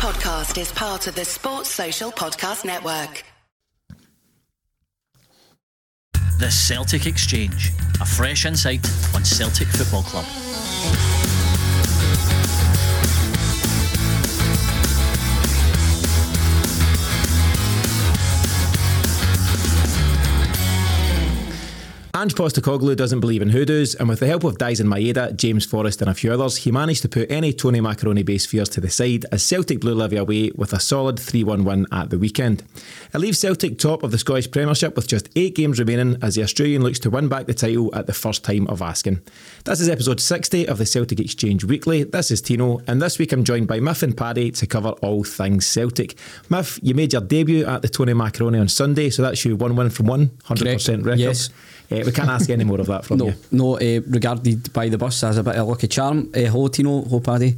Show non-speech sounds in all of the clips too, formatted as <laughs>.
podcast is part of the Sports Social Podcast Network. The Celtic Exchange, a fresh insight on Celtic Football Club. Ange Postecoglou doesn't believe in hoodoos, and with the help of Daizen Maeda, James Forrest, and a few others, he managed to put any Tony Macaroni based fears to the side as Celtic blew Livy away with a solid 3 1 win at the weekend. It leaves Celtic top of the Scottish Premiership with just eight games remaining as the Australian looks to win back the title at the first time of asking. This is episode 60 of the Celtic Exchange Weekly. This is Tino, and this week I'm joined by Miff and Paddy to cover all things Celtic. Miff, you made your debut at the Tony Macaroni on Sunday, so that's you one win from one, 100% Correct. record. Yes. Uh, we can't ask any more of that from No, you. no, uh, regarded by the bus as a bit of lucky charm. Uh, hello, Tino. Hello, Paddy.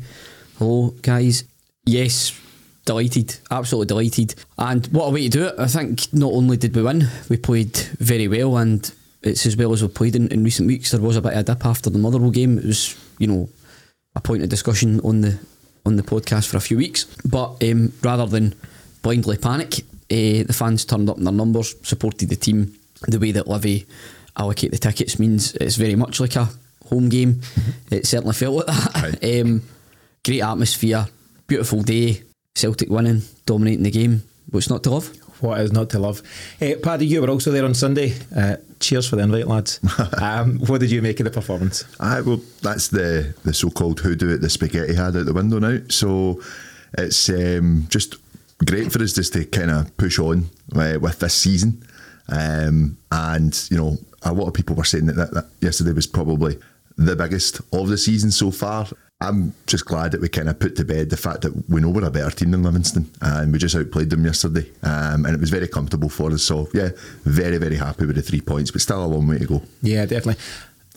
Hello, guys. Yes, delighted. Absolutely delighted. And what a way to do it. I think not only did we win, we played very well, and it's as well as we've played in, in recent weeks. There was a bit of a dip after the Motherwell game. It was, you know, a point of discussion on the on the podcast for a few weeks. But um, rather than blindly panic, uh, the fans turned up in their numbers, supported the team. The way that Livy allocate the tickets means it's very much like a home game. It certainly felt like that. <laughs> um, great atmosphere, beautiful day, Celtic winning, dominating the game. What's not to love? What is not to love? Uh, Paddy, you were also there on Sunday. Uh, cheers for the invite, lads. <laughs> um, what did you make of the performance? Aye, well, that's the the so-called hoodoo at the spaghetti had out the window now. So it's um, just great for us just to kind of push on uh, with this season. Um, and you know, a lot of people were saying that, that, that yesterday was probably the biggest of the season so far. I'm just glad that we kind of put to bed the fact that we know we're a better team than Livingston, and we just outplayed them yesterday, um, and it was very comfortable for us. So yeah, very very happy with the three points, but still a long way to go. Yeah, definitely.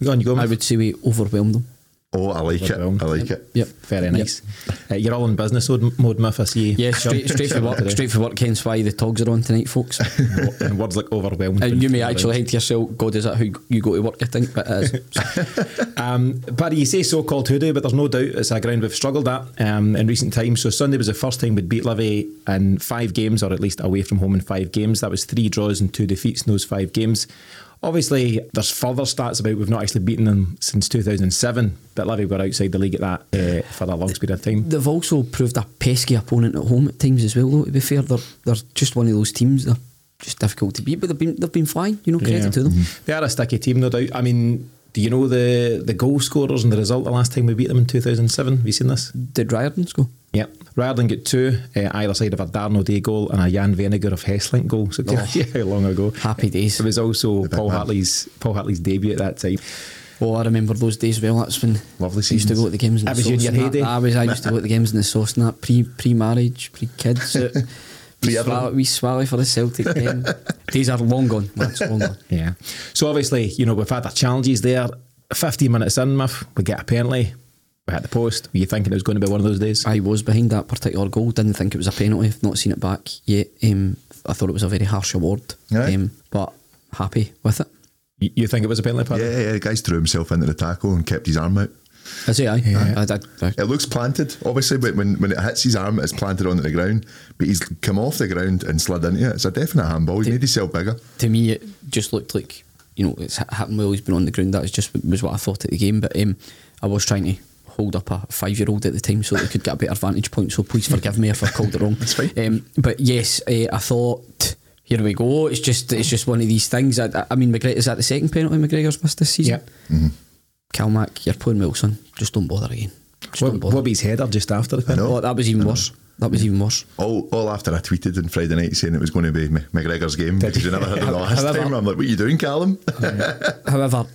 Go on, you go. I Miff. would say we overwhelmed them. Oh, I like it. I Overwhelmed. like it. Yep. Very nice. Uh, you're all in business mode, mode Miff, I see. Yeah, straight, straight for work. Straight for work. Hence why the togs are on tonight, folks. <laughs> and words like overwhelmed. and you may actually think to yourself, "God, is that how you go to work?" I think, but it is. <laughs> Um, Paddy, you say so-called hoodoo, but there's no doubt it's a ground we've struggled at um, in recent times. So Sunday was the first time we'd beat Livy in five games, or at least away from home in five games. That was three draws and two defeats in those five games. Obviously, there's further stats about we've not actually beaten them since 2007, but Livy were outside the league at that uh, for a long period of time. They've also proved a pesky opponent at home at times as well. Though to be fair, they're they're just one of those teams. They're just difficult to beat, but they've been they've been flying. You know, credit Yeah. to them. They are a sticky team, no doubt. I mean, do you know the the goal scorers and the result the last time we beat them in 2007? Have you seen this? Did Riordan go? Yep. Riordan get two, uh, either side of a Darren Day goal and a Jan Vennegoor of Hesselink goal. So <laughs> Oh. yeah, how long ago? Happy days. It was also Paul man. Hartley's Paul Hartley's debut at that time. Oh, I remember those days well. That's when Lovely I used to go to the games in That the was sauce your and heyday? that. I was. I used to go to the games in the sauce and that pre pre marriage, pre kids. <laughs> we swally, we swally for the Celtic <laughs> game. Days are long gone. That's long gone. Yeah. So obviously, you know, we've had our challenges there. 15 minutes in, Miff, we get a penalty. We hit the post. Were you thinking it was going to be one of those days? I was behind that particular goal. Didn't think it was a penalty. I've not seen it back yet. Um, I thought it was a very harsh award. Aye. Um, but happy with it. You, you think it was a penalty, Paddy? Yeah, yeah, the guy's threw himself into the tackle and kept his arm out. I say aye. I, I did. I- It looks planted, obviously, but when, when it hits his arm, it's planted onto the ground. But he's come off the ground and slid into it. It's a definite handball. He made himself bigger. to me, it just looked like you know it's happened while he's been on the ground. That was just was what I thought at the game. But um, I was trying to hold up a five year old at the time so they could get a better vantage point. So please forgive me if I called it wrong. <laughs> That's fine. Um, but yes, uh, I thought. Here we go. It's just it's just one of these things. I, I- I mean, McGregor is that the second penalty McGregor's missed this season? Yeah. Calmac, you're playing well, son. Just don't bother again. Just What, don't bother. Wobby's header just after the penalty. Oh, that was even worse. That was even worse. All, all after I tweeted on Friday night saying it was going to be McGregor's game Did because you? you never had it the <laughs> last However- time. I'm like, what are you doing, Callum? However,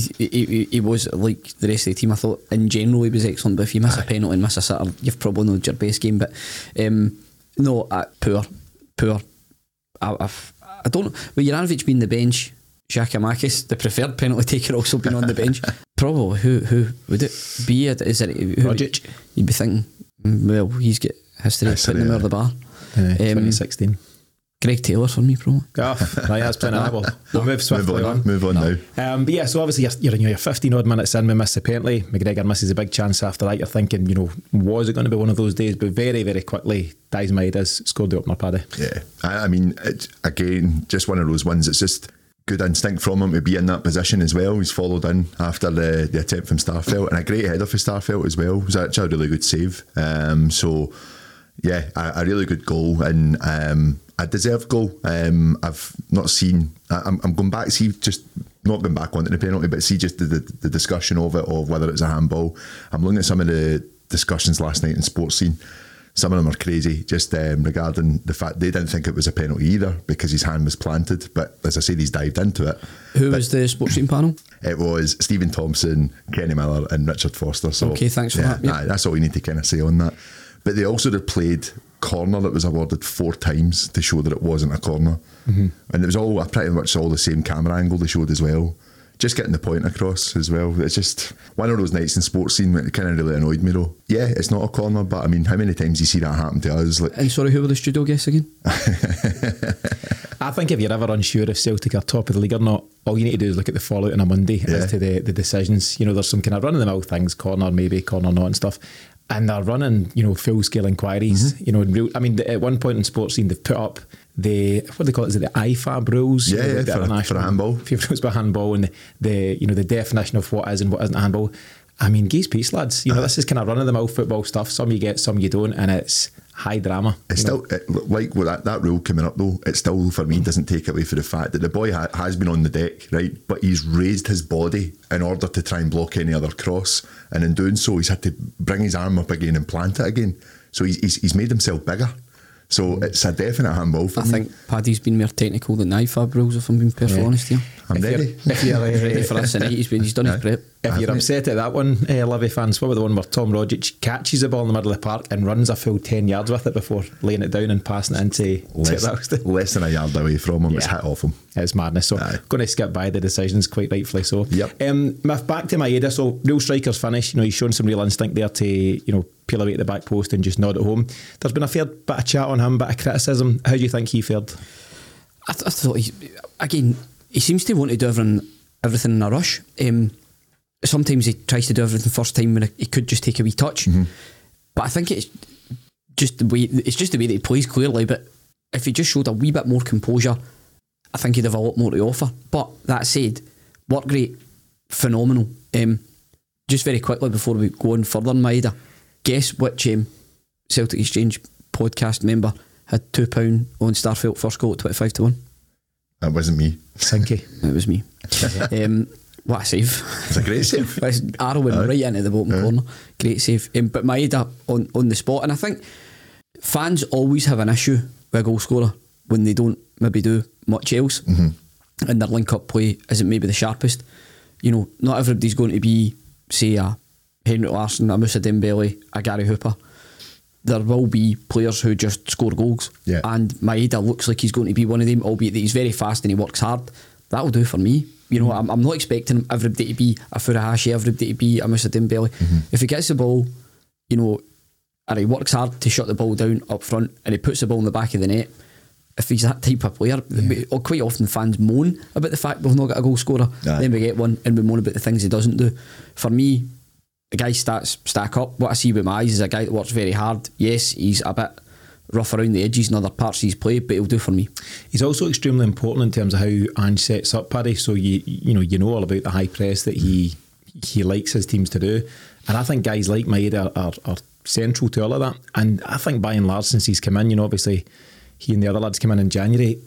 he, he, was like the rest of the team. I thought in general he was excellent, but if you miss a penalty and miss a sitter, you've probably not your best game. But um, no, uh, poor, poor. I, I've, I don't know. With Juranovic being the bench, Giakoumakis, the preferred penalty taker, also being on the bench. <laughs> Probably who who would it be? Is it who, Rogic. You'd be thinking, mm, well, he's got history of History, putting him yeah. over the bar. Uh, Um, 2016. Greg Taylor for me, probably. Oh, right, that's plenty of We'll, we'll move Move on, on. move on now. Um, but yeah, so obviously you're, you're in your 15 odd minutes in, we miss the penalty. McGregor misses a big chance after that. You're thinking, you know, was it going to be one of those days? But very, very quickly, Daizen Maeda's scored the opener, Paddy. Yeah, I, I mean, it's, again, just one of those ones. It's just good instinct from him to be in that position as well. He's followed in after the, the attempt from Starfelt and a great header for Starfelt as well. It was actually a really good save. Um, so yeah, a, a really good goal and um, a deserved goal. Um, I've not seen. I, I'm, I'm going back see just. Not going back onto the penalty, but see just the, the, the discussion of it, of whether it's a handball. I'm looking at some of the discussions last night in Sportscene. Some of them are crazy, just um, regarding the fact they didn't think it was a penalty either because his hand was planted. But as I said, he's dived into it. Who was the Sportscene panel? It was Steven Thompson, Kenny Miller, and Richard Foster. So Okay, thanks for yeah, that, aye, that's all we need to kind of say on that. But they also had played corner that was awarded four times to show that it wasn't a corner, Mm-hmm. and it was all pretty much all the same camera angle they showed as well. Just getting the point across as well. It's just one of those nights in Sportscene that kind of really annoyed me though. Yeah, it's not a corner, but I mean, how many times do you see that happen to us? Like, And sorry, who were the studio guests again? <laughs> I think if you're ever unsure if Celtic are top of the league or not, all you need to do is look at the fallout on a Monday Yeah. as to the, the decisions. You know, there's some kind of run of the mill things, corner maybe, corner not, and stuff. And they're running, you know, full scale inquiries. Mm-hmm. You know, in real, I mean, at one point in Sportscene, they've put up the what do they call it? Is it the IFAB rules? Yeah, You know, yeah, the for- international- for handball. <laughs> FIFA rules for handball and the, you know the definition of what is and what isn't handball. I mean, geez, peace, lads. You know, uh-huh. this is kind of run of the mill football stuff. Some you get, some you don't, and it's high drama. It's still it, like with that, that rule coming up though. It still for me doesn't take away for the fact that the boy ha- has been on the deck, right? But he's raised his body in order to try and block any other cross, and in doing so, he's had to bring his arm up again and plant it again. So he's he's, he's made himself bigger. So it's a definite handball for I me. think Paddy's been more technical than the IFAB rules, if I'm being perfectly Yeah. honest here. I'm If you're- ready. If you're, uh, Ready for us tonight, he's, been, he's done his prep. If you're upset at that one, uh, Livy fans, what about the one where Tom Rogic catches the ball in the middle of the park and runs a full 10 yards with it before laying it down and passing it into less, <laughs> Less, less than a yard away from him, it's Yeah. hit off him. It's madness. So, Aye. going to skip by the decisions, quite rightfully so. Yep. Um, back to Maeda. So, real strikers finish. You know, he's shown some real instinct there to, you know, peel away at the back post and just nod at home. There's been a fair bit of chat on him, bit of criticism. How do you think he fared? I, th- I thought he, again, he seems to want to do everything, everything in a rush. Um, sometimes he tries to do everything first time when he could just take a wee touch. But I think it's just the way it's just the way that he plays clearly. But if he just showed a wee bit more composure, I think he'd have a lot more to offer. But that said, work great, phenomenal. Um, just very quickly before we go on further in Maeda, guess which um, Celtic Exchange podcast member had two pound on Starfelt first goal at twenty five to one. That wasn't me. Sinky. It was me. <laughs> um, what a save! It's a great save. <laughs> It's arrowing right into the bottom corner. Great save. Um, but Maeda on, on the spot. And I think fans always have an issue with a goal scorer when they don't maybe do much else. And their link up play isn't maybe the sharpest. You know, not everybody's going to be, say, a Henrik Larsson, a Musa Dembele, a Gary Hooper. There will be players who just score goals. Yeah. And Maeda looks like he's going to be one of them, albeit that he's very fast and he works hard. That'll do for me. You know, I'm, I'm not expecting everybody to be a Furuhashi, everybody to be a Musa Dembele. Mm-hmm. If he gets the ball, you know, and he works hard to shut the ball down up front and he puts the ball in the back of the net, if he's that type of player, we- or quite often fans moan about the fact we've not got a goal scorer. Aye. Then we get one and we moan about the things he doesn't do. For me, the guy stats stack up. What I see with my eyes is a guy that works very hard. Yes, he's a bit rough around the edges in other parts of his play, but he'll do for me. He's also extremely important in terms of how Ange sets up Paddy. So you you know you know all about the high press that he he likes his teams to do, and I think guys like Maeda are, are, are central to all of that. And I think by and large, since he's come in, you know, obviously he and the other lads come in in January.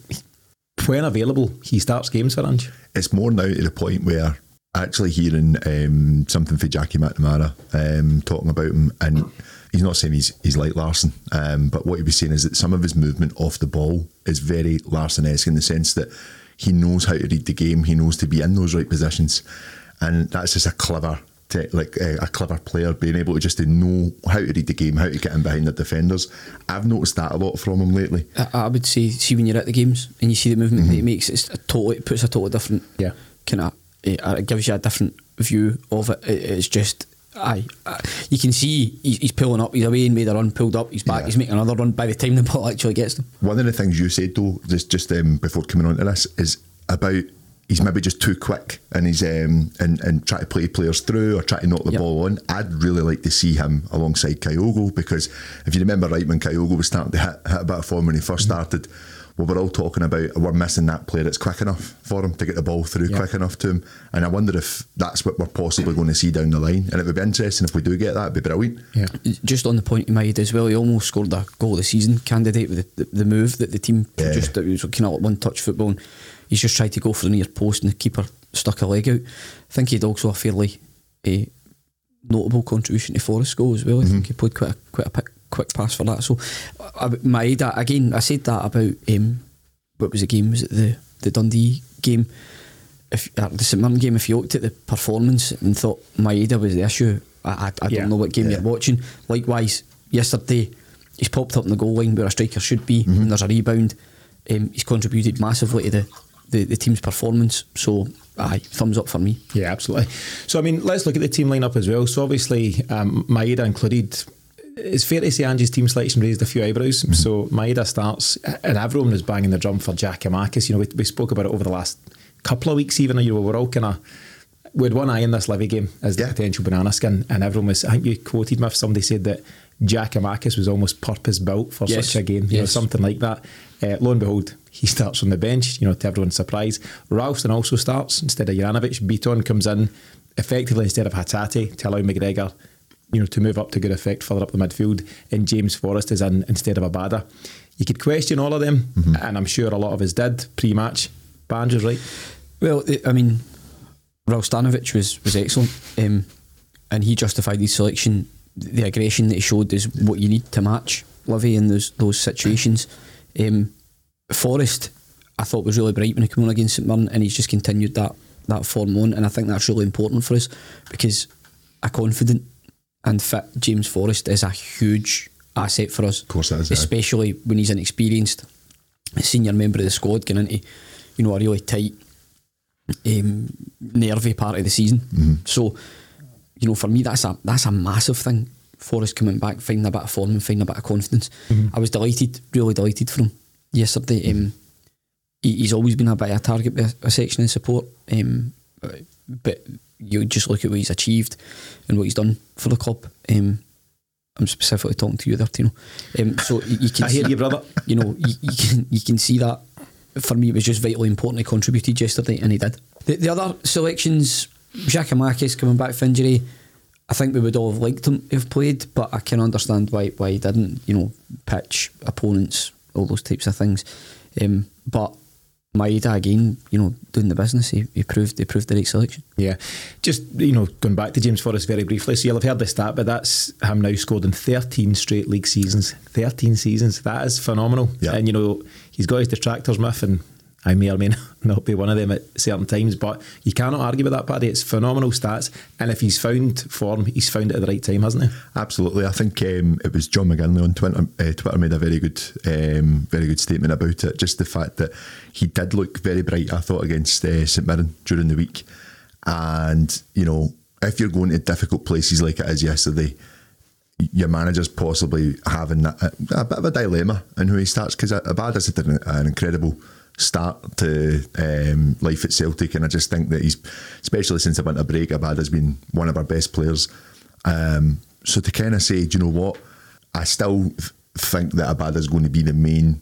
When available, he starts games for Ange. it's more now to the point where actually hearing um, something for Jackie McNamara um, talking about him, and he's not saying he's he's like Larsson, um, but what he was saying is that some of his movement off the ball is very Larsson-esque in the sense that he knows how to read the game, he knows to be in those right positions, and that's just a clever. te- Like uh, a clever player being able to just to know how to read the game, how to get in behind the defenders. I've noticed that a lot from him lately. I, I would say, see when you're at the games and you see the movement that he makes, it's a totally it puts a totally different Yeah. kind of. It, it gives you a different view of it. it. It's just Aye, you can see he's, pulling up. He's away and made a run, pulled up. He's back. Yeah. He's making another run. By the time the ball actually gets them, One of the things you said though, just just um, before coming on to this, is about he's maybe just too quick and he's um, and and try to play players through or try to knock the Yep. ball on. I'd really like to see him alongside Kyogo because if you remember right when Kyogo was starting to hit, hit a bit of form when he 1st started, we were all talking about we're missing that player that's quick enough for him to get the ball through Yeah. quick enough to him. And I wonder if that's what we're possibly going to see down the line. And it would be interesting if we do get that. It'd be brilliant. Yeah. just on the point you made as well, he almost scored a goal of the season candidate with the, the, the move that the team Yeah. produced. It was kind of like one touch football. And he's just tried to go for the near post and the keeper stuck a leg out. I think he had also a fairly eh, notable contribution to Forrest goal as well. I think he played quite a, quite a pick, quick pass for that. So, uh, Maeda, again, I said that about um, what was the game? Was it the, the Dundee game? If uh, the St Mirren game, if you looked at the performance and thought Maeda was the issue, I, I, I Yeah. don't know what game Yeah. you're watching. Likewise, yesterday he's popped up in the goal line where a striker should be, and there's a rebound. Um, he's contributed massively to the, the, the team's performance. So, aye, thumbs up for me. Yeah, absolutely. So, I mean, let's look at the team lineup as well. So, obviously, um, Maeda included. It's fair to say Angie's team selection raised a few eyebrows. So, Maeda starts, and everyone was banging the drum for Giakoumakis. You know, we, we spoke about it over the last couple of weeks, even. You know, we're all kind of. We had one eye in this Livy game as the Yeah. potential banana skin, and everyone was. I think you quoted me if somebody said that Jack Giakoumakis was almost purpose built for Yes. such a game. You know, something like that. Uh, lo and behold, he starts on the bench, you know, to everyone's surprise. Ralston also starts instead of Juranovic. Beaton comes in effectively instead of Hatate to allow McGregor, you know, to move up to good effect further up the midfield. And James Forrest is in instead of Abada. You could question all of them, and I'm sure a lot of us did pre match. Banjo's right. Well, I- I mean, Ralstanovic was was excellent, um, and he justified his selection. The aggression that he showed is what you need to match Livy in those those situations. Um, Forrest, I thought was really bright when he came on against St Mirren, and he's just continued that that form on, and I think that's really important for us because a confident and fit James Forrest is a huge asset for us. Of course it is, aye. especially when he's an experienced senior member of the squad, getting into you know a really tight um, nervy part of the season. So, you know, for me, that's a that's a massive thing. Forrest coming back, finding a bit of form and finding a bit of confidence. I was delighted, really delighted for him yesterday. Um, he, he's always been a bit of a target a, a section of support, um, but you just look at what he's achieved and what he's done for the club. Um, I'm specifically talking to you there, Tino. Um, so you, you can I hear see- you, brother. you know, you, you can you can see that. For me, it was just vitally important. He contributed yesterday, and he did. The, the other selections, Giakoumakis coming back from injury, I think we would all have liked him to have played, but I can understand why why he didn't. You know, pitch opponents, all those types of things. Um, but Maeda again, you know, doing the business, he, he proved he proved the right selection. Yeah. Just, you know, going back to James Forrest very briefly. So you'll have heard the stat, but that's him now scored in 13 straight league seasons. 13 seasons. That is phenomenal. Yeah. And, you know, he's got his detractors, Miff, and I may or may <laughs> not be one of them at certain times, but you cannot argue with that, Paddy. It's phenomenal stats. And if he's found form, he's found it at the right time, hasn't he? Absolutely, I think um, it was John McGinley on Twitter. Uh, Twitter made a very good, um, very good statement about it. Just the fact that he did look very bright. I thought against uh, St Mirren during the week, and you know, if you're going to difficult places like it is yesterday, your manager's possibly having a, a bit of a dilemma in who he starts because had an, an incredible start to um, life at Celtic, and I just think that he's, especially since the winter break, Abada's been one of our best players. Um, so to kind of say, do you know what? I still think that Abad is going to be the main,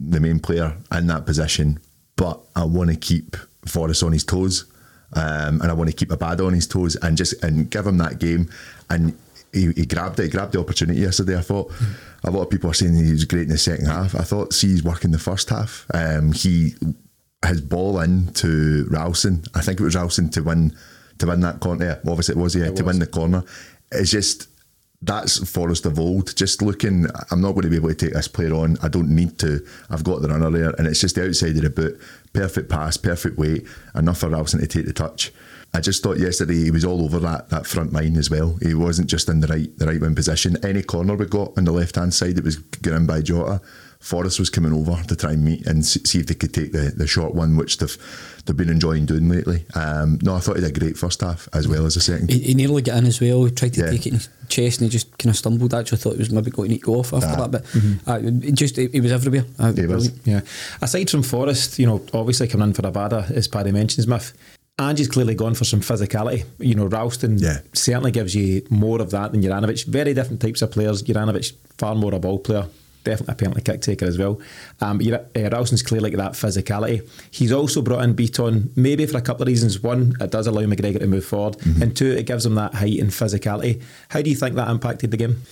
the main player in that position, but I want to keep Forrest on his toes, um, and I want to keep Abada on his toes, and just and give him that game. And he, he grabbed it, he grabbed the opportunity yesterday. I thought a lot of people are saying he was great in the second half. I thought see his work in the first half. Um, he his ball in to Ralston. I think it was Ralston to win to win that corner. Yeah, obviously it was yeah to win the corner. It's just that's Forrest of old. Just looking, I'm not going to be able to take this player on. I don't need to. I've got the runner there, and it's just the outside of the boot. Perfect pass, perfect weight, enough for Ralston to take the touch. I just thought yesterday he was all over that that front line as well. He wasn't just in the right the right wing position. Any corner we got on the left hand side that was going by Jota, Forrest was coming over to try and meet and see if they could take the, the short one, which they've they've been enjoying doing lately. Um, no, I thought he had a great first half as well as the second. He, he nearly got in as well. He tried to Yeah. take it in his chest and he just kind of stumbled. Actually, thought he was maybe going to go off after Ah. that, but uh, it just he, he was everywhere. Uh, He was. Yeah. Aside from Forrest, you know, obviously coming in for Abada, as Paddy mentions, Smith, Angie's clearly gone for some physicality. You know, Ralston Yeah. certainly gives you more of that than Juranovic. Very different types of players. Juranovic, far more a ball player. Definitely a penalty kick taker as well. Um, uh, Ralston's clearly got that physicality. He's also brought in Beaton, maybe for a couple of reasons. One, it does allow McGregor to move forward. And two, it gives him that height and physicality. How do you think that impacted the game?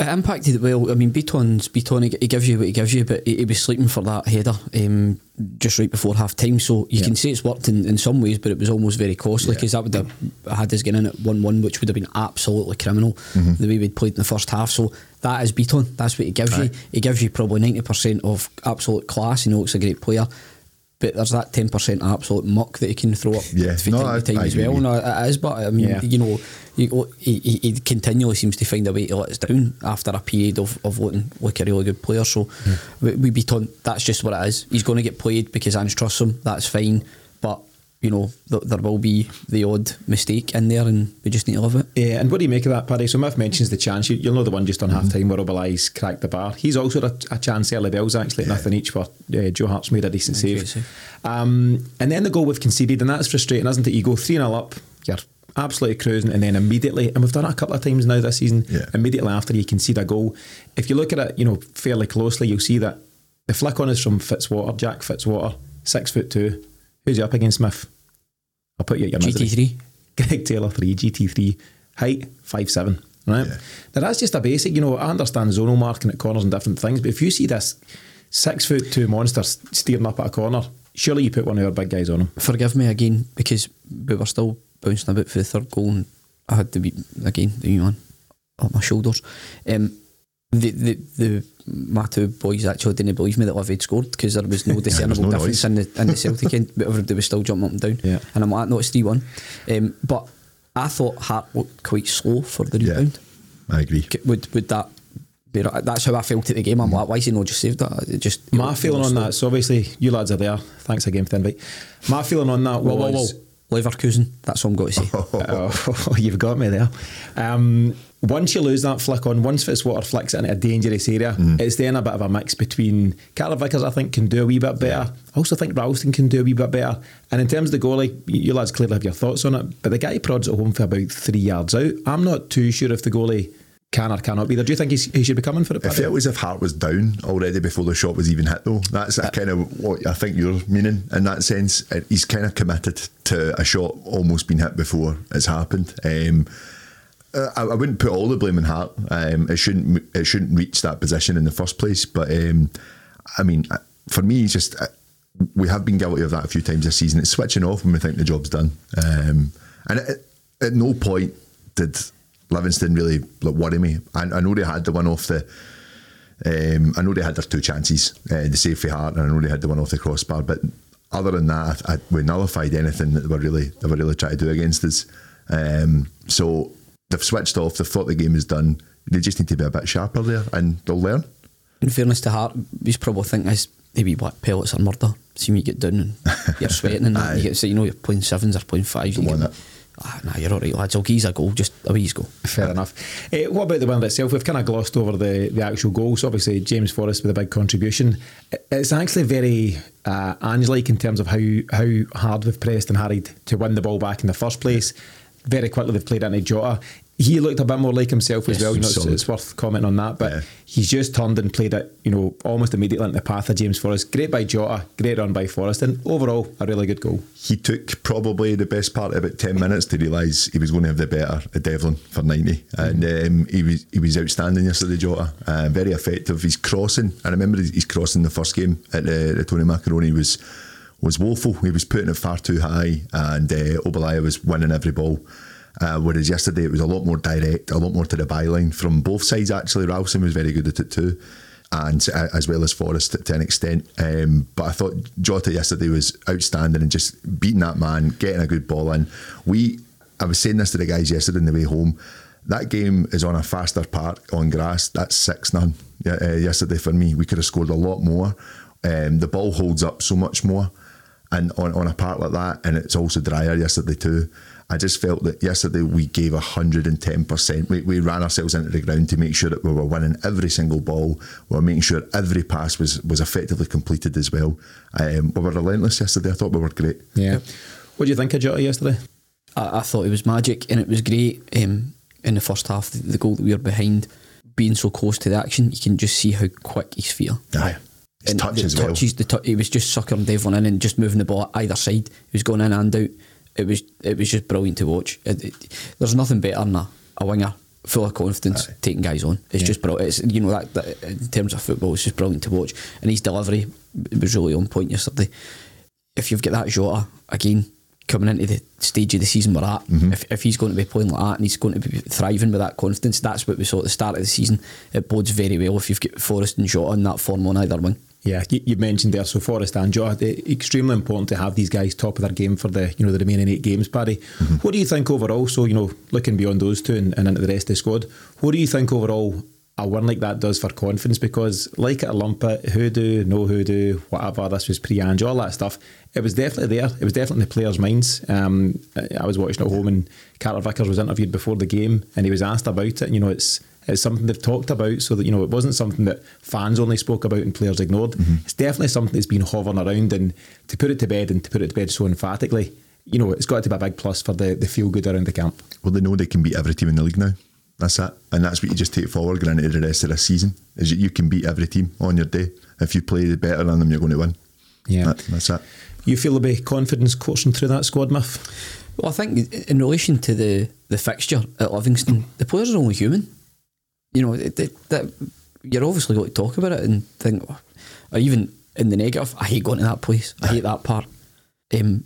It impacted well. I mean, Beaton's Beaton. He, gives you what he gives you, but he, he was sleeping for that header um, just right before half time. So you Yeah. can say it's worked in, in some ways, but it was almost very costly Yeah. because that would have had us getting in at one one, which would have been absolutely criminal the way we'd played in the first half. So that is Beaton. That's what he gives you. He gives you probably ninety percent of absolute class. You know, it's a great player. But there's that ten percent absolute muck that he can throw up Yeah. from No, time I- to time I as well. No, it is, but I mean, Yeah. you know, you, oh, he, he he continually seems to find a way to let us down after a period of, of looking like a really good player. So hmm. we, we beat on. That's just what it is. He's going to get played because Ange trusts him. That's fine. But you know, th- there will be the odd mistake in there, and we just need to love it. Yeah, and what do you make of that, Paddy? So Miff mentions the chance. You, you'll know the one just on half time where Obileye's cracked the bar. He's also had a, a chance early bells, actually, nothing each where uh, Joe Hart's made a decent Great save. save. Um, and then the goal we've conceded, and that's frustrating, isn't it? You go 3 0 up, you're absolutely cruising, and then immediately, and we've done it a couple of times now this season, Yeah. immediately after you concede a goal, if you look at it, you know, fairly closely, you'll see that the flick on is from Fitzwater, Jack Fitzwater, six foot two. Who's he up against, Smith? I'll put you at your misery. GT three. Greg Taylor three, GT three, height five seven. Right. Yeah. Now that's just a basic. You know, I understand zonal marking at corners and different things, but if you see this six foot two monster steering up at a corner, surely you put one of our big guys on him. Forgive me again because we were still bouncing about for the third goal, and I had to be again the wee man on my shoulders. Um, the the the my two boys actually didn't believe me that Liv had scored because there was no <laughs> discernible no difference noise. in the in the Celtic end, but everybody was still jumping up and down. Yeah. And I'm like, no, it's three one. Um, but I thought Hart looked quite slow for the Yeah. rebound. I agree. Would would that be right? That's how I felt at the game. I'm like, why is he not just saved that? It just My it feeling on slow. that, so obviously you lads are there. Thanks again for the invite. My feeling on that Whoa, whoa, was. whoa. Leverkusen. That's all I'm going to say. <laughs> Oh, you've got me there. Um, once you lose that flick on, once Fitzwater flicks it into a dangerous area, it's then a bit of a mix between Carter Vickers, I think, can do a wee bit better. I also think Ralston can do a wee bit better. And in terms of the goalie, you lads clearly have your thoughts on it, but the guy prods it home for about three yards out. I'm not too sure if the goalie can or cannot be there. Do you think he's, he should be coming for it? Paddy? felt as if Hart was down already before the shot was even hit, though. That's kind of what I think you're meaning in that sense. Uh, He's kind of committed to a shot almost being hit before it's happened. Um, uh, I, I wouldn't put all the blame on Hart. Um, it shouldn't it shouldn't reach that position in the first place. But um, I mean, for me, just uh, we have been guilty of that a few times this season. It's switching off when we think the job's done. Um, and at, at no point did Livingston really like, worry me. I, I know they had the one off the. Um, I know they had their two chances, uh, the save for Hart, and I know they had the one off the crossbar. But other than that, I, we nullified anything that they were really they were really trying to do against us. Um, so they've switched off. They've thought the game is done. They just need to be a bit sharper there, and they'll learn. in fairness to Hart, he's probably thinking this maybe black pellets are murder. See me get down and <laughs> you're sweating and that. You get so you know you're playing sevens or playing fives. Don't you want get, it. ah, nah, you're all right, lads. I'll give you a goal. Just a wee go. Fair enough. Eh, what about the win itself? We've kind of glossed over the, the actual goals. Obviously, James Forrest with a big contribution. It's actually very uh, Ange-like in terms of how how hard we've pressed and harried to win the ball back in the first place. Very quickly they've played into Jota. He looked a bit more like himself as Yes, well. You know, it's, it's worth commenting on that. But Yeah. he's just turned and played it, you know, almost immediately into the path of James Forrest. Great by Jota, great run by Forrest, and overall a really good goal. He took probably the best part of about ten minutes to realise he was going to have the better at Devlin for ninety, and um, he was he was outstanding yesterday. Jota, uh, very effective. He's crossing. I remember his, his crossing the first game at the, the Tony Macaroni was was woeful. He was putting it far too high, and uh, Obileye was winning every ball. Uh, whereas yesterday it was a lot more direct, a lot more to the byline from both sides. Actually, Ralston was very good at it too, and uh, as well as Forrest to, to an extent. Um, but I thought Jota yesterday was outstanding and just beating that man, getting a good ball in. We, I was saying this to the guys yesterday on the way home. that game is on a faster park on grass. That's six none. Uh, yesterday for me, we could have scored a lot more. Um, the ball holds up so much more, and on, on a park like that, and it's also drier yesterday too. I just felt that yesterday we gave 110%. We, we ran ourselves into the ground to make sure that we were winning every single ball. We were making sure every pass was, was effectively completed as well. Um, we were relentless yesterday. I thought we were great. Yeah. What do you think of Jota yesterday? I, I thought it was magic and it was great um, in the first half. The, the goal that we were behind, being so close to the action, you can just see how quick his feet are. Aye. His And touch the as well. the tou- he was just suckering everyone in and just moving the ball either side. He was going in and out. It was it was just brilliant to watch. It, it- there's nothing better than a, a winger full of confidence taking guys on. It's just brilliant. It's you know that, that in terms of football, it's just brilliant to watch. And his delivery was really on point yesterday. If you've got that Jota again coming into the stage of the season we're at, Mm-hmm. if, if he's going to be playing like that and he's going to be thriving with that confidence, that's what we saw at the start of the season. It bodes very well if you've got Forrest and Jota in that form on either wing. Yeah, you, you mentioned there, so Forrest and Jota, eh, extremely important to have these guys top of their game for the you know the remaining eight games, Paddy. What do you think overall? So you know, looking beyond those two and, and into the rest of the squad, what do you think overall a win like that does for confidence? Because like at a Lumpet, hoodoo, no hoodoo, whatever, this was pre-Ange, all that stuff. It was definitely there. It was definitely in the players' minds. Um, I I was watching at home and Carter Vickers was interviewed before the game and he was asked about it. And, you know, it's it's something they've talked about so that, you know, it wasn't something that fans only spoke about and players ignored. Mm-hmm. It's definitely something that's been hovering around and to put it to bed and to put it to bed so emphatically, you know, it's got to be a big plus for the, the feel good around the camp. Well, they know they can beat every team in the league now. That's it, and that's what you just take forward going into the rest of the season. Is that you can beat every team on your day. If you play better than them, you're going to win. Yeah. That- that's it. You feel there'll be confidence coursing through that squad, Muff? Well, I think in relation to the, the fixture at Livingston, the players are only human. You know, it, it, that you're obviously going to talk about it and think, or even in the negative, I hate going to that place. I hate that part. Um,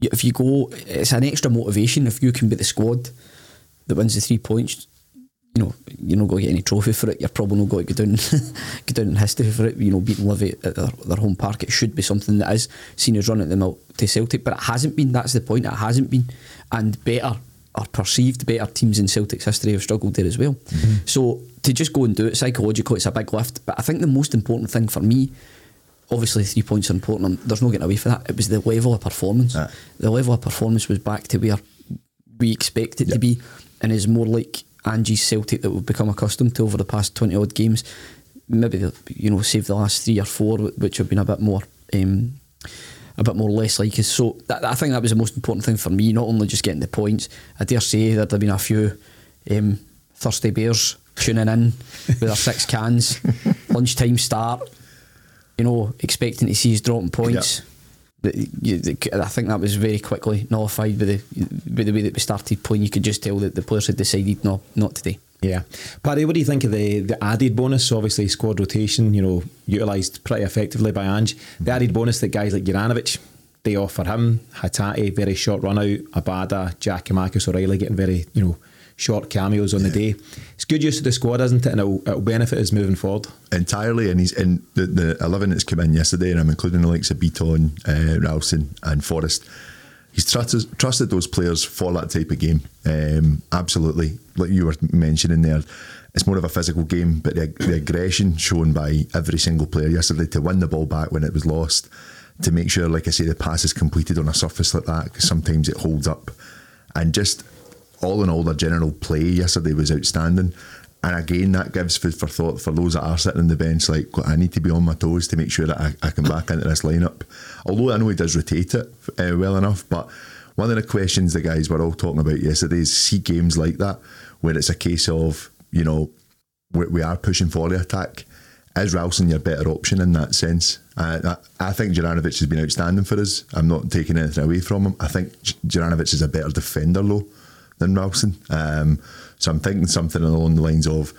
if you go, it's an extra motivation if you can be the squad that wins the three points. You know, you're not going to get any trophy for it. You're probably not going to go down, <laughs> go down in history for it. You know, beating Livy at their, their home park, it should be something that is seen as running the mill to Celtic, but it hasn't been. That's the point. It hasn't been, and better or perceived better teams in Celtic's history have struggled there as well. So to just go and do it psychologically, it's a big lift. But I think the most important thing for me obviously three points are important. and There's no getting away from that. It was the level of performance. Aye. The level of performance was back to where we expect it to be, and is more like Angie's Celtic that we've become accustomed to over the past twenty odd games. Maybe you know save the last three or four, which have been a bit more. Um, a bit more less like us. So that, I think that was the most important thing for me, not only just getting the points. I dare say that there'd have been a few um, thirsty bears tuning in with their six cans, <laughs> lunchtime start, you know, expecting to see us dropping points. I think that was very quickly nullified by the by the way that we started playing. You could just tell that the players had decided no, not today. Yeah. Paddy, what do you think of the, the added bonus? Obviously, squad rotation, you know, utilised pretty effectively by Ange. The added bonus that guys like Juranovic, they offer him, Hatate, very short run out, Abada, Jack and Marcus O'Riley getting very, you know, short cameos on the day. It's good use of the squad, isn't it? And it'll, it'll benefit us moving forward. entirely. And he's in the, the 11 that's come in yesterday, and I'm including the likes of Beaton, uh, Ralston, and Forrest. He's trusted, trusted those players for that type of game. Um, absolutely. Like you were mentioning there, it's more of a physical game, but the, the aggression shown by every single player yesterday to win the ball back when it was lost, to make sure, like I say, the pass is completed on a surface like that, because sometimes it holds up. And just all in all, the general play yesterday was outstanding. And again, that gives food for thought for those that are sitting on the bench. Like, I need to be on my toes to make sure that I, I can back into this lineup. Although I know he does rotate it uh, well enough, but one of the questions the guys were all talking about yesterday is see games like that where it's a case of you know we, we are pushing for the attack. Is Ralston your better option in that sense? I, I think Juranovic has been outstanding for us. I'm not taking anything away from him. I think Juranovic is a better defender though than Ralston. Um, so I'm thinking something along the lines of,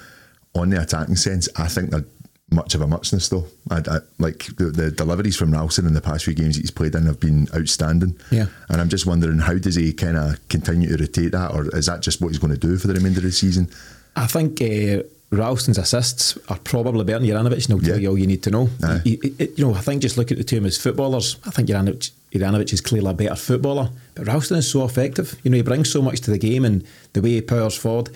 on the attacking sense, I think they're much of a muchness though. I, I, like the, the deliveries from Ralston in the past few games that he's played in have been outstanding. Yeah. And I'm just wondering, how does he kind of continue to rotate that, or is that just what he's going to do for the remainder of the season? I think uh, Ralston's assists are probably better than Juranovic, and he'll tell Yeah. you all you need to know. He- he- you know, I think just looking at the two of them as footballers, I think Juranovic, Juranovic is clearly a better footballer, but Ralston is so effective. You know, he brings so much to the game and the way he powers forward.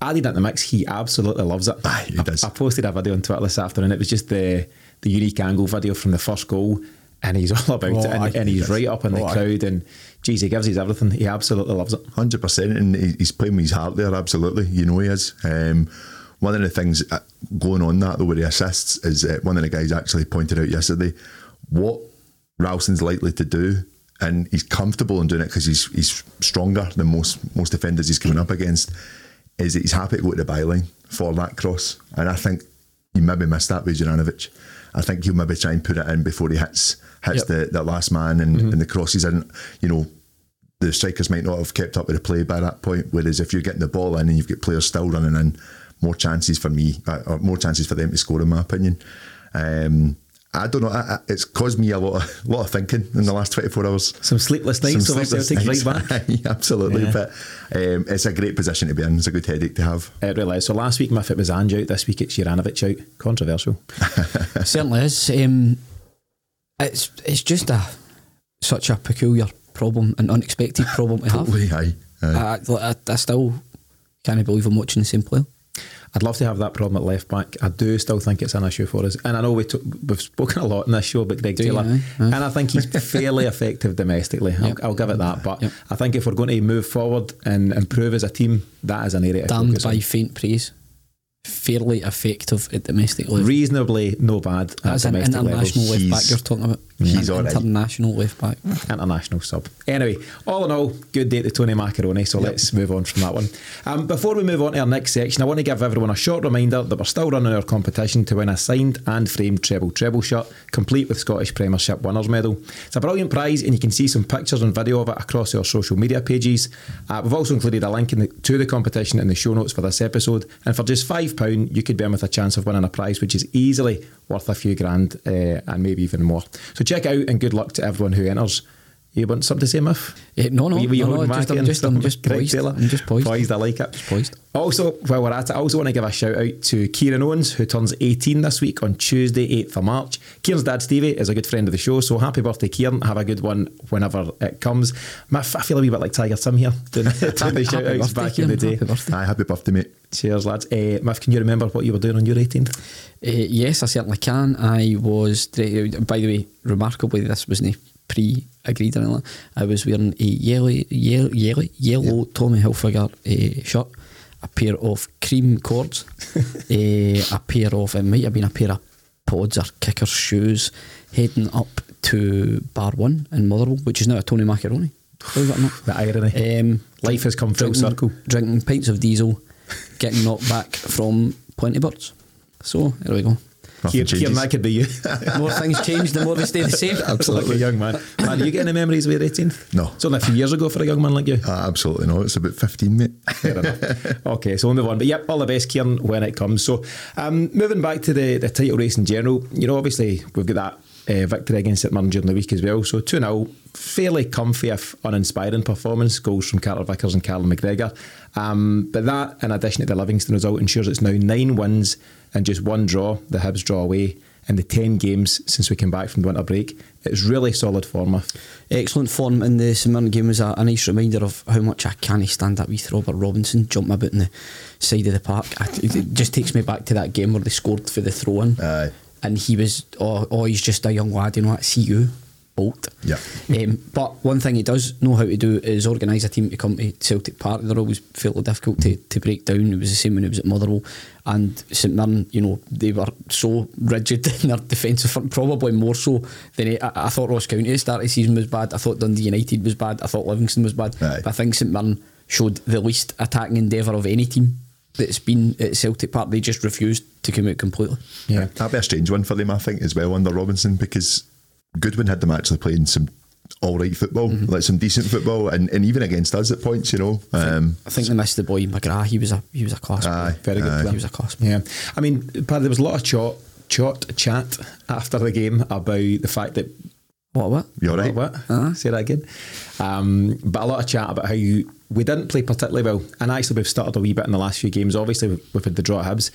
added at the mix, he absolutely loves it. Aye, he I, does. I posted a video on Twitter this afternoon. It was just the the unique angle video from the first goal, and he's <laughs> all about Oh, it, and, and he he's right up in the Oh, crowd, and geez, he gives his everything. He absolutely loves it. Hundred percent, and he's playing with his heart there. Absolutely, you know he is. Um, one of the things uh, going on that though with the assists is uh, one of the guys actually pointed out yesterday what Ralston's likely to do, and he's comfortable in doing it because he's he's stronger than most most defenders he's coming up against. Is that he's happy to go to the byline for that cross, and I think he maybe missed that with Juranovic. I think he'll maybe try and put it in before he hits hits Yep. the, the last man and, and the crosses in. You know, the strikers might not have kept up with the play by that point. Whereas if you're getting the ball in and you've got players still running in, more chances for me, uh, or more chances for them to score, in my opinion. Um, I don't know. I, I, it's caused me a lot of <laughs> lot of thinking in the last 24 hours. Some sleepless nights Some sleepless Celtic's right nights. back. <laughs> Yeah, Absolutely, Yeah. but um, it's a great position to be in. It's a good headache to have. It really is. So last week, Miff, it was Ange out. This week, it's Juranovic out. Controversial. <laughs> Certainly is. Um, it's it's just a such a peculiar problem, an unexpected problem to have. Aye. aye. I, I, I still can't believe I'm watching the same player. I'd love to have that problem at left back. I do still think it's an issue for us, and I know we took, we've spoken a lot in this show about Greg Do Taylor, and I think he's <laughs> fairly effective domestically. I'll, Yep. I'll give it that. But Yep. I think if we're going to move forward and improve as a team, that is an area Damned by on. faint praise. Fairly effective at domestic level. Reasonably no bad at That's an international level. left back you're talking about. He's all right. International left back. international sub. Anyway, all in all, good day to Tony Macaroni. So let's move on from that one. Um, before we move on to our next section, I want to give everyone a short reminder that we're still running our competition to win a signed and framed treble treble shirt, complete with Scottish Premiership winners medal. It's a brilliant prize, and you can see some pictures and video of it across our social media pages. Uh, we've also included a link in the, to the competition in the show notes for this episode. And for just five pound, you could be in with a chance of winning a prize which is easily worth a few grand uh, and maybe even more. So check out and good luck to everyone who enters. You want something to say, Miff? Eh, no, no, Were you- were you no, no, holding just- back I'm in just- I'm some just Greg poised. Taylor? I'm just poised. Poised, I like it. Just poised. Also, while we're at it, I also want to give a shout out to Kieran Owens, who turns 18 this week on Tuesday, 8th of March. Kieran's dad, Stevie, is a good friend of the show, so happy birthday, Kieran. Have a good one whenever it comes. Miff, I feel a wee bit like Tiger Tim here, doing, <laughs> doing the Happy shout outs birthday, back in the Kieran. day. Happy birthday. Aye, happy birthday, mate. Cheers, lads. Uh, Miff, can you remember what you were doing on your 18th? Uh, yes, I certainly can. I was, by the way, remarkably, this wasn't pre-agreed or anything. I was wearing a yellow, yellow, yellow, yellow Tommy Hilfiger uh, shirt, a pair of cream cords, <laughs> uh, a pair of, it might have been a pair of pods or kicker shoes, heading up to Bar One in Motherwell, which is now a Tony Macaroni. Believe it or not. The irony. Um, Life has come full circle. Drinking pints of diesel, getting knocked back from Plenty Birds. So, there we go. Nothing Kieran, Kieran, changes. that could be you. more things change, the more they stay the same. <laughs> Like a young man. Man, do you get any memories of your 18th? No. It's only a few years ago for a young man like you. Ah, absolutely not. It's about 15, mate. <laughs> Fair enough. Okay, so we'll move on. But yep, all the best, Kieran, when it comes. So, um, moving back to the, the title race in general, you know, obviously we've got that uh, victory against St Mirren during the week as well. So 2 0, fairly comfy, if uninspiring performance. Goals from Carter Vickers and Callum McGregor. Um, but that, in addition to the Livingston result, ensures it's now nine wins and just one draw, the Hibs draw away. In the 10 games since we came back from the winter break, it's really solid form. Excellent form in the St Mirren game was a, a nice reminder of how much I can't stand that with Robert Robinson jumping about in the side of the park. I, it just takes me back to that game where they scored for the throw in. And he was, oh, oh, he's just a young lad, you know I See you, bolt. Yeah. Um, but one thing he does know how to do is organise a team to come to Celtic Park. They're always fairly difficult to, to break down. It was the same when he was at Motherwell. And St Mirren, you know, they were so rigid <laughs> in their defensive front, probably more so than he, I, I thought Ross County at the start of the season was bad. I thought Dundee United was bad. I thought Livingston was bad. Aye. But I think St Mirren showed the least attacking endeavour of any team that's been at Celtic Park. They just refused to come out completely. Yeah. That'd be a strange one for them, I think, as well, under Robinson, because Goodwin had them actually playing some all right football, like some decent football, and, and even against us at points, you know. Um, I think they missed the boy McGrath. He was a he was a class. Aye, player. Very good aye. player. He was a class. player. Yeah, I mean, Paddy, there was a lot of chat, chat, chat after the game about the fact that What what? you're right. What? what? Say that again. Um, but a lot of chat about how you we didn't play particularly well, and actually we've started a wee bit in the last few games. Obviously, we've, we've had the draw at Hibs.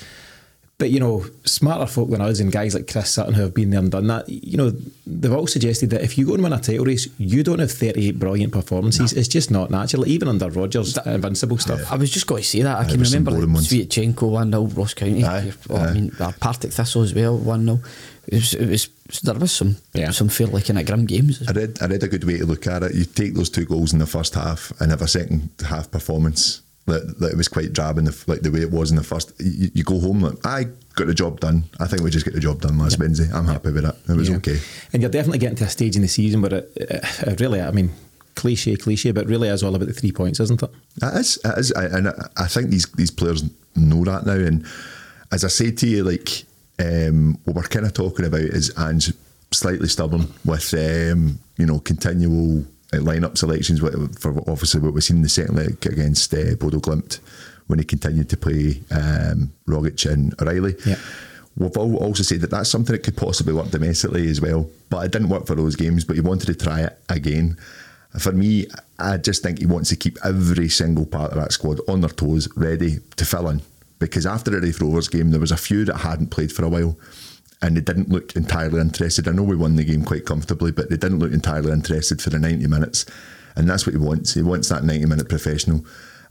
But you know, smarter folk than us and guys like Chris Sutton who have been there and done that, you know, they've all suggested that if you go and win a title race, you don't have 38 brilliant performances. It's just not natural. Even under Rodgers, invincible stuff. I was just going to say that. I Aye, can remember boring ones. Sviatchenko 1 0, Ross County. Aye, Oh, I mean, our Partick Thistle as well, 1 0. It was, it was, there was some, Yeah. some fairly kind of grim games. I read, I read a good way to look at it. You take those two goals in the first half and have a second half performance that, that it was quite drab in the like the way it was in the first. You, you go home like I got the job done. I think we just get the job done last Wednesday. I'm happy with it. It was Yeah. okay. And you're definitely getting to a stage in the season where it, it, it really, I mean, cliche, cliche, but really is all about the three points, isn't it? It is, it is, I, and I, think these these players know that now. And as I say to you, like um, what we're kind of talking about is Ange slightly stubborn with um, you know continual lineup selections for obviously what we've seen in the second leg against uh, Bodo Glimt when he continued to play um, Rogic and O'Riley. Yeah. We've also said that that's something that could possibly work domestically as well, but it didn't work for those games. But he wanted to try it again. For me, I just think he wants to keep every single part of that squad on their toes, ready to fill in. Because after the Raith Rovers game, there was a few that hadn't played for a while, and they didn't look entirely interested. I know we won the game quite comfortably, but they didn't look entirely interested for the ninety minutes, and that's what he wants. He wants that ninety minute professional.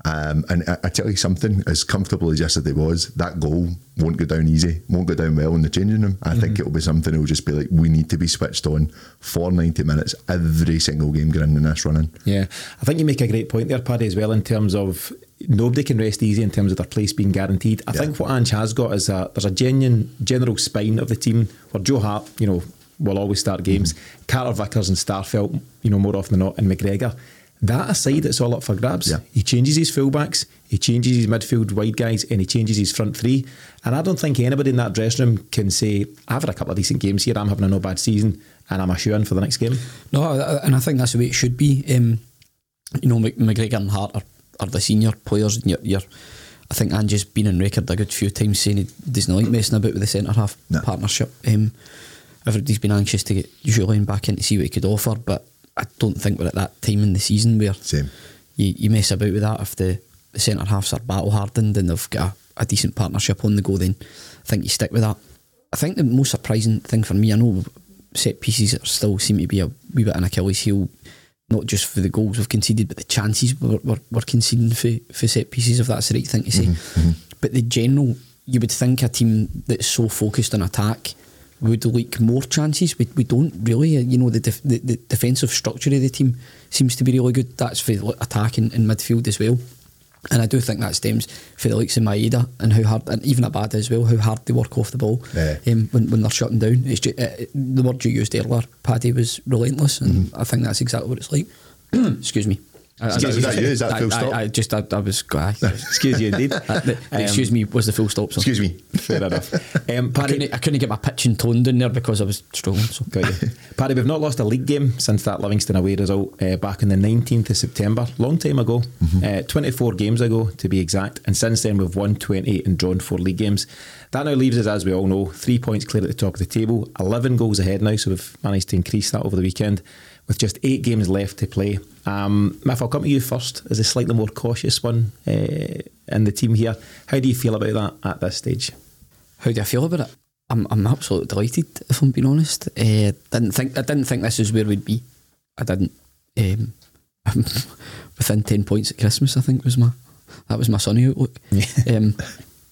Um, and I, I tell you something, as comfortable as yesterday was, that goal won't go down easy, won't go down well in the changing room. I think it'll be something that will just be like, we need to be switched on for 90 minutes every single game going in this running. Yeah, I think you make a great point there, Paddy, as well, in terms of nobody can rest easy in terms of their place being guaranteed. I Yeah. think what Ange has got is a there's a genuine general spine of the team where Joe Hart, you know, will always start games. Carter Vickers and Starfelt, you know, more often than not, and McGregor. That aside, it's all up for grabs. Yeah. He changes his fullbacks, he changes his midfield wide guys, and he changes his front three. And I don't think anybody in that dressing room can say, I've had a couple of decent games here, I'm having a no bad season, and I'm a shoe in for the next game. No, and I think that's the way it should be. Um, you know, Mc- McGregor and Hart are, are the senior players, and you're, you're, I think Ange's been on record a good few times saying he doesn't like messing about with the centre half No. partnership. Um, everybody's been anxious to get Jullien back in to see what he could offer, but I don't think we're at that time in the season where Same. you, you mess about with that if the, the centre halves are battle hardened and they've got a, a decent partnership on the go, then I think you stick with that. I think the most surprising thing for me, I know set pieces still seem to be a wee bit an Achilles heel, not just for the goals we've conceded, but the chances we're, we're, we're conceding for, for set pieces, if that's the right thing to say. Mm-hmm, mm-hmm. But the general, you would think a team that's so focused on attack would leak more chances. We, we don't really, uh, you know, the, def, the the defensive structure of the team seems to be really good. That's for like, attack in, in midfield as well. And I do think that stems for the likes of Maeda and how hard, and even Abada as well, how hard they work off the ball Yeah. um, when, when they're shutting down. It's just, uh, the word you used earlier, Paddy, was relentless, and I think that's exactly what it's like. <clears throat> Excuse me. I- I- Excuse me, is that you? Is that I- full I- stop? I, just, I, I was. Excuse you, indeed. <laughs> Uh, the- the excuse me was the full stop. So. Excuse me. Fair enough. Um, I Paddy, couldn't, I couldn't get my pitch and tone down there because I was struggling. So. Got <laughs> you. Paddy, we've not lost a league game since that Livingston away result uh, back on the 19th of September. Long time ago. Uh, 24 games ago, to be exact. And since then, we've won 28 and drawn four league games. That now leaves us, as we all know, three points clear at the top of the table, 11 goals ahead now. So we've managed to increase that over the weekend with just eight games left to play. Um, Miff, I'll come to you first as a slightly more cautious one uh, in the team here. How do you feel about that at this stage? How do I feel about it? I'm, I'm absolutely delighted, if I'm being honest. Uh, didn't think I didn't think this is where we'd be. I didn't. Um, <laughs> within ten points at Christmas, I think was my that was my sunny outlook. <laughs> um,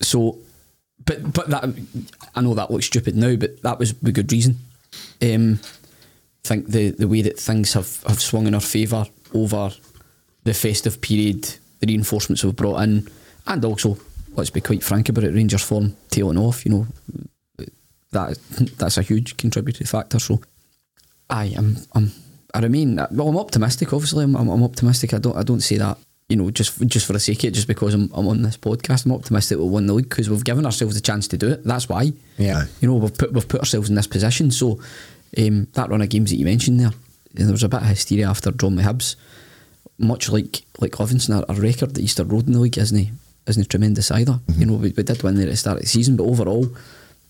so, but but that I know that looks stupid now, but that was with good reason. Um, I think the the way that things have, have swung in our favour over the festive period, the reinforcements we've brought in, and also let's be quite frank about it, Rangers form tailing off. You know that that's a huge contributory factor. So I am I'm I remain well. I'm optimistic. Obviously, I'm, I'm, I'm optimistic. I don't I don't say that you know just just for the sake of it, just because I'm, I'm on this podcast. I'm optimistic we'll win the league because we've given ourselves a chance to do it. That's why. Yeah. You know we've put we've put ourselves in this position. So um, that run of games that you mentioned there, there was a bit of hysteria after John Hibbs. Much like like Livingston, our, our record at Easter Road in the league isn't isn't tremendous either. Mm-hmm. You know we, we did win there at the start of the season, but overall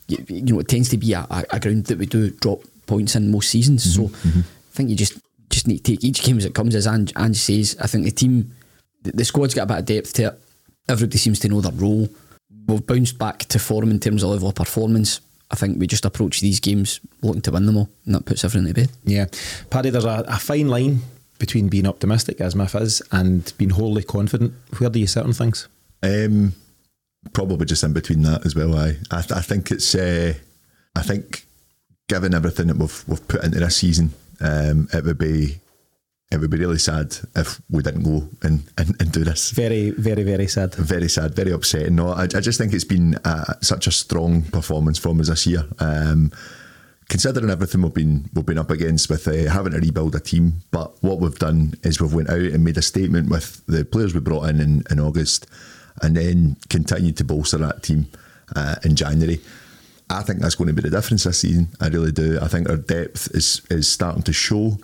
you, you know, it tends to be a, a, a ground that we do drop points in most seasons. So mm-hmm. Mm-hmm. I think you just just need to take each game as it comes. As Ange, Ange says, I think the team, the, the squad's got a bit of depth to it. Everybody seems to know their role. we've bounced back to form in terms of level of performance. I think we just approach these games looking to win them all, and that puts everything to bed. Yeah. Paddy, there's a, a fine line between being optimistic, as Miff is, and being wholly confident. Where do you sit on things? Um, probably just in between that as well. I I, th- I think it's uh, I think given everything that we've we've put into this season, um, it would be it would be really sad if we didn't go and, and, and do this. Very, very, very sad. Very sad, very upsetting. No, I, I just think it's been uh, such a strong performance from us this year. Um, considering everything we've been we've been up against with uh, having to rebuild a team, but what we've done is we've went out and made a statement with the players we brought in in, in August, and then continued to bolster that team uh, in January. I think that's going to be the difference this season. I really do. I think our depth is is starting to show,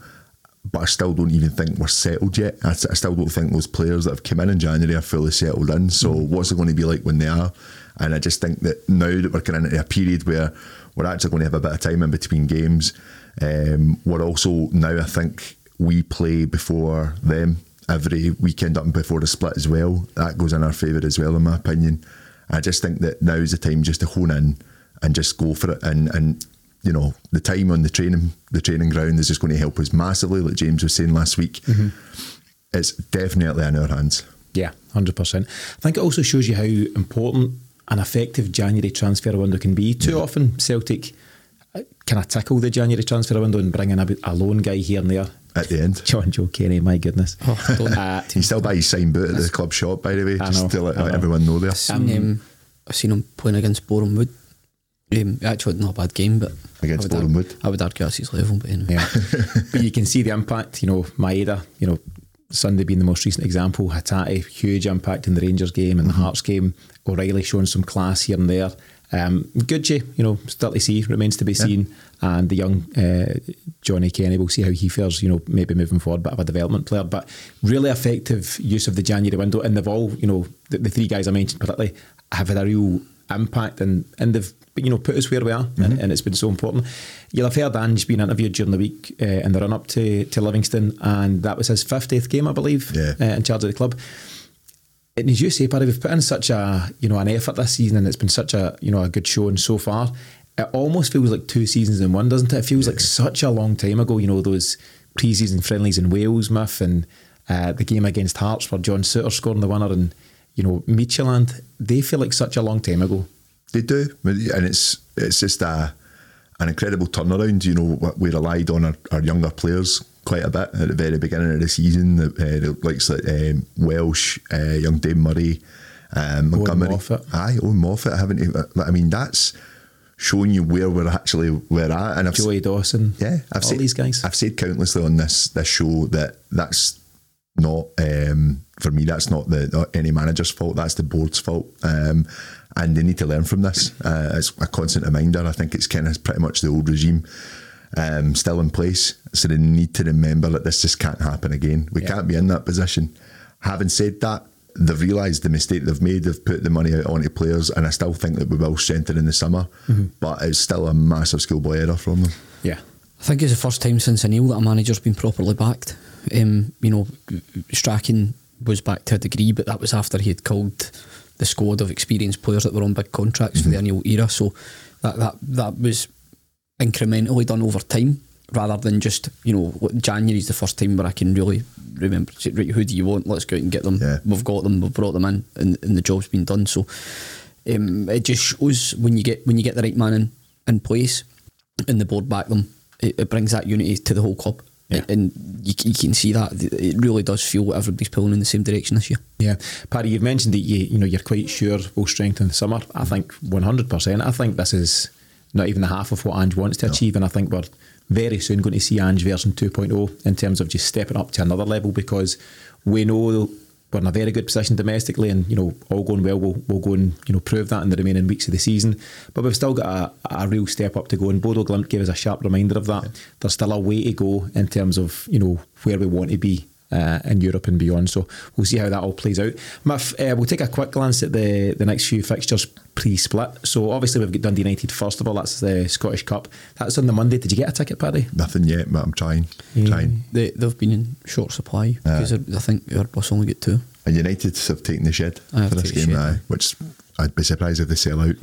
but I still don't even think we're settled yet. I, I still don't think those players that have come in in January are fully settled in. So what's it going to be like when they are? And I just think that now that we're kind of into a period where we're actually going to have a bit of time in between games, um, we're also now I think we play before them every weekend up and before the split as well. That goes in our favour as well, in my opinion. I just think that now is the time just to hone in and just go for it. And and you know the time on the training the training ground is just going to help us massively. Like James was saying last week, it's definitely in our hands. Yeah, hundred percent. I think it also shows you how important an effective January transfer window can be. Too often, Celtic kind of tackle the January transfer window and bring in a, a lone guy here and there. At the end, Jonjoe Kenny, my goodness. Oh, don't. Uh, he <laughs> still buys signed boot at the club shop, by the way, I just know, to let I know. everyone know there. I've seen, um, I've seen him playing against Boreham Wood. Um, actually, not a bad game, but Against I would Boreham Wood? I would argue that's his level, but anyway. Yeah. but you can see the impact, you know, Maeda, you know, Sunday being the most recent example, Hatate, huge impact in the Rangers game and the Hearts game, O'Riley showing some class here and there. Um, Gucci, you know, still to see, remains to be seen. And the young uh, Johnny Kenny, we'll see how he fares, you know, maybe moving forward, bit of a development player. But really effective use of the January window. And they've all, you know, the, the three guys I mentioned particularly have had a real impact and, and they've, you know, put us where we are. And, and it's been so important. You'll have heard Ange being interviewed during the week uh, in the run up to, to Livingston. And that was his 50th game, I believe, Yeah. uh, in charge of the club. And as you say, Paddy, we've put in such a you know an effort this season, and it's been such a you know a good showing so far. It almost feels like two seasons in one, doesn't it? It feels like such a long time ago. You know those pre-season friendlies in Wales, Miff, and uh, the game against Hearts where John Souttar scoring the winner, and you know Midtjylland. They feel like such a long time ago. They do, and it's it's just a an incredible turnaround. You know, we relied on our, our younger players quite a bit at the very beginning of the season. The, uh, the likes like um, Welsh, uh, young Dave Murray, um, Montgomery, Moffat. aye, Owen Moffat. Haven't you? I mean, that's showing you where we're actually we're at. And I've s- Joey Dawson, yeah, I've all said, these guys. I've said countlessly on this this show that that's not um, for me. That's not the not any manager's fault. That's the board's fault, um, and they need to learn from this. Uh, it's a constant reminder. I think it's kind of pretty much the old regime. Um, still in place, so they need to remember that this just can't happen again. We can't be in that position. Having said that, they've realised the mistake they've made. They've put the money out onto players, and I still think that we will strengthen in the summer. But it's still a massive schoolboy error from them. Yeah, I think it's the first time since O'Neill that a manager's been properly backed. Um, you know, Strachan was back to a degree, but that was after he had called the squad of experienced players that were on big contracts for the O'Neill era. So that that that was incrementally done over time rather than just you know January's the first time where I can really remember say, right, who do you want? Let's go out and get them. Yeah. We've got them. We've brought them in, and, and the job's been done. So um, it just shows when you get when you get the right man in, in place and the board back them, it, it brings that unity to the whole club. Yeah. And you, you can see that it really does feel like everybody's pulling in the same direction this year. Yeah, Paddy, you've mentioned that you you know you're quite sure we'll strengthen the summer. I think 100. percent I think this is not even the half of what Ange wants to achieve, and I think we're very soon going to see Ange version 2.0 in terms of just stepping up to another level because we know we're in a very good position domestically, and you know all going well, we'll, we'll go and you know prove that in the remaining weeks of the season. But we've still got a, a real step up to go, and Bodo Glimt gave us a sharp reminder of that. There's still a way to go in terms of you know where we want to be uh, in Europe and beyond. So we'll see how that all plays out. Muff, uh, we'll take a quick glance at the, the next few fixtures pre-split. So obviously we've got Dundee United first of all. That's the Scottish Cup. That's on the Monday. Did you get a ticket, Paddy? Nothing yet, but I'm trying. Trying. They, they've been in short supply because I think our bus only get two. And United have taken the shed I for this game, the shed. aye, which I'd be surprised if they sell out.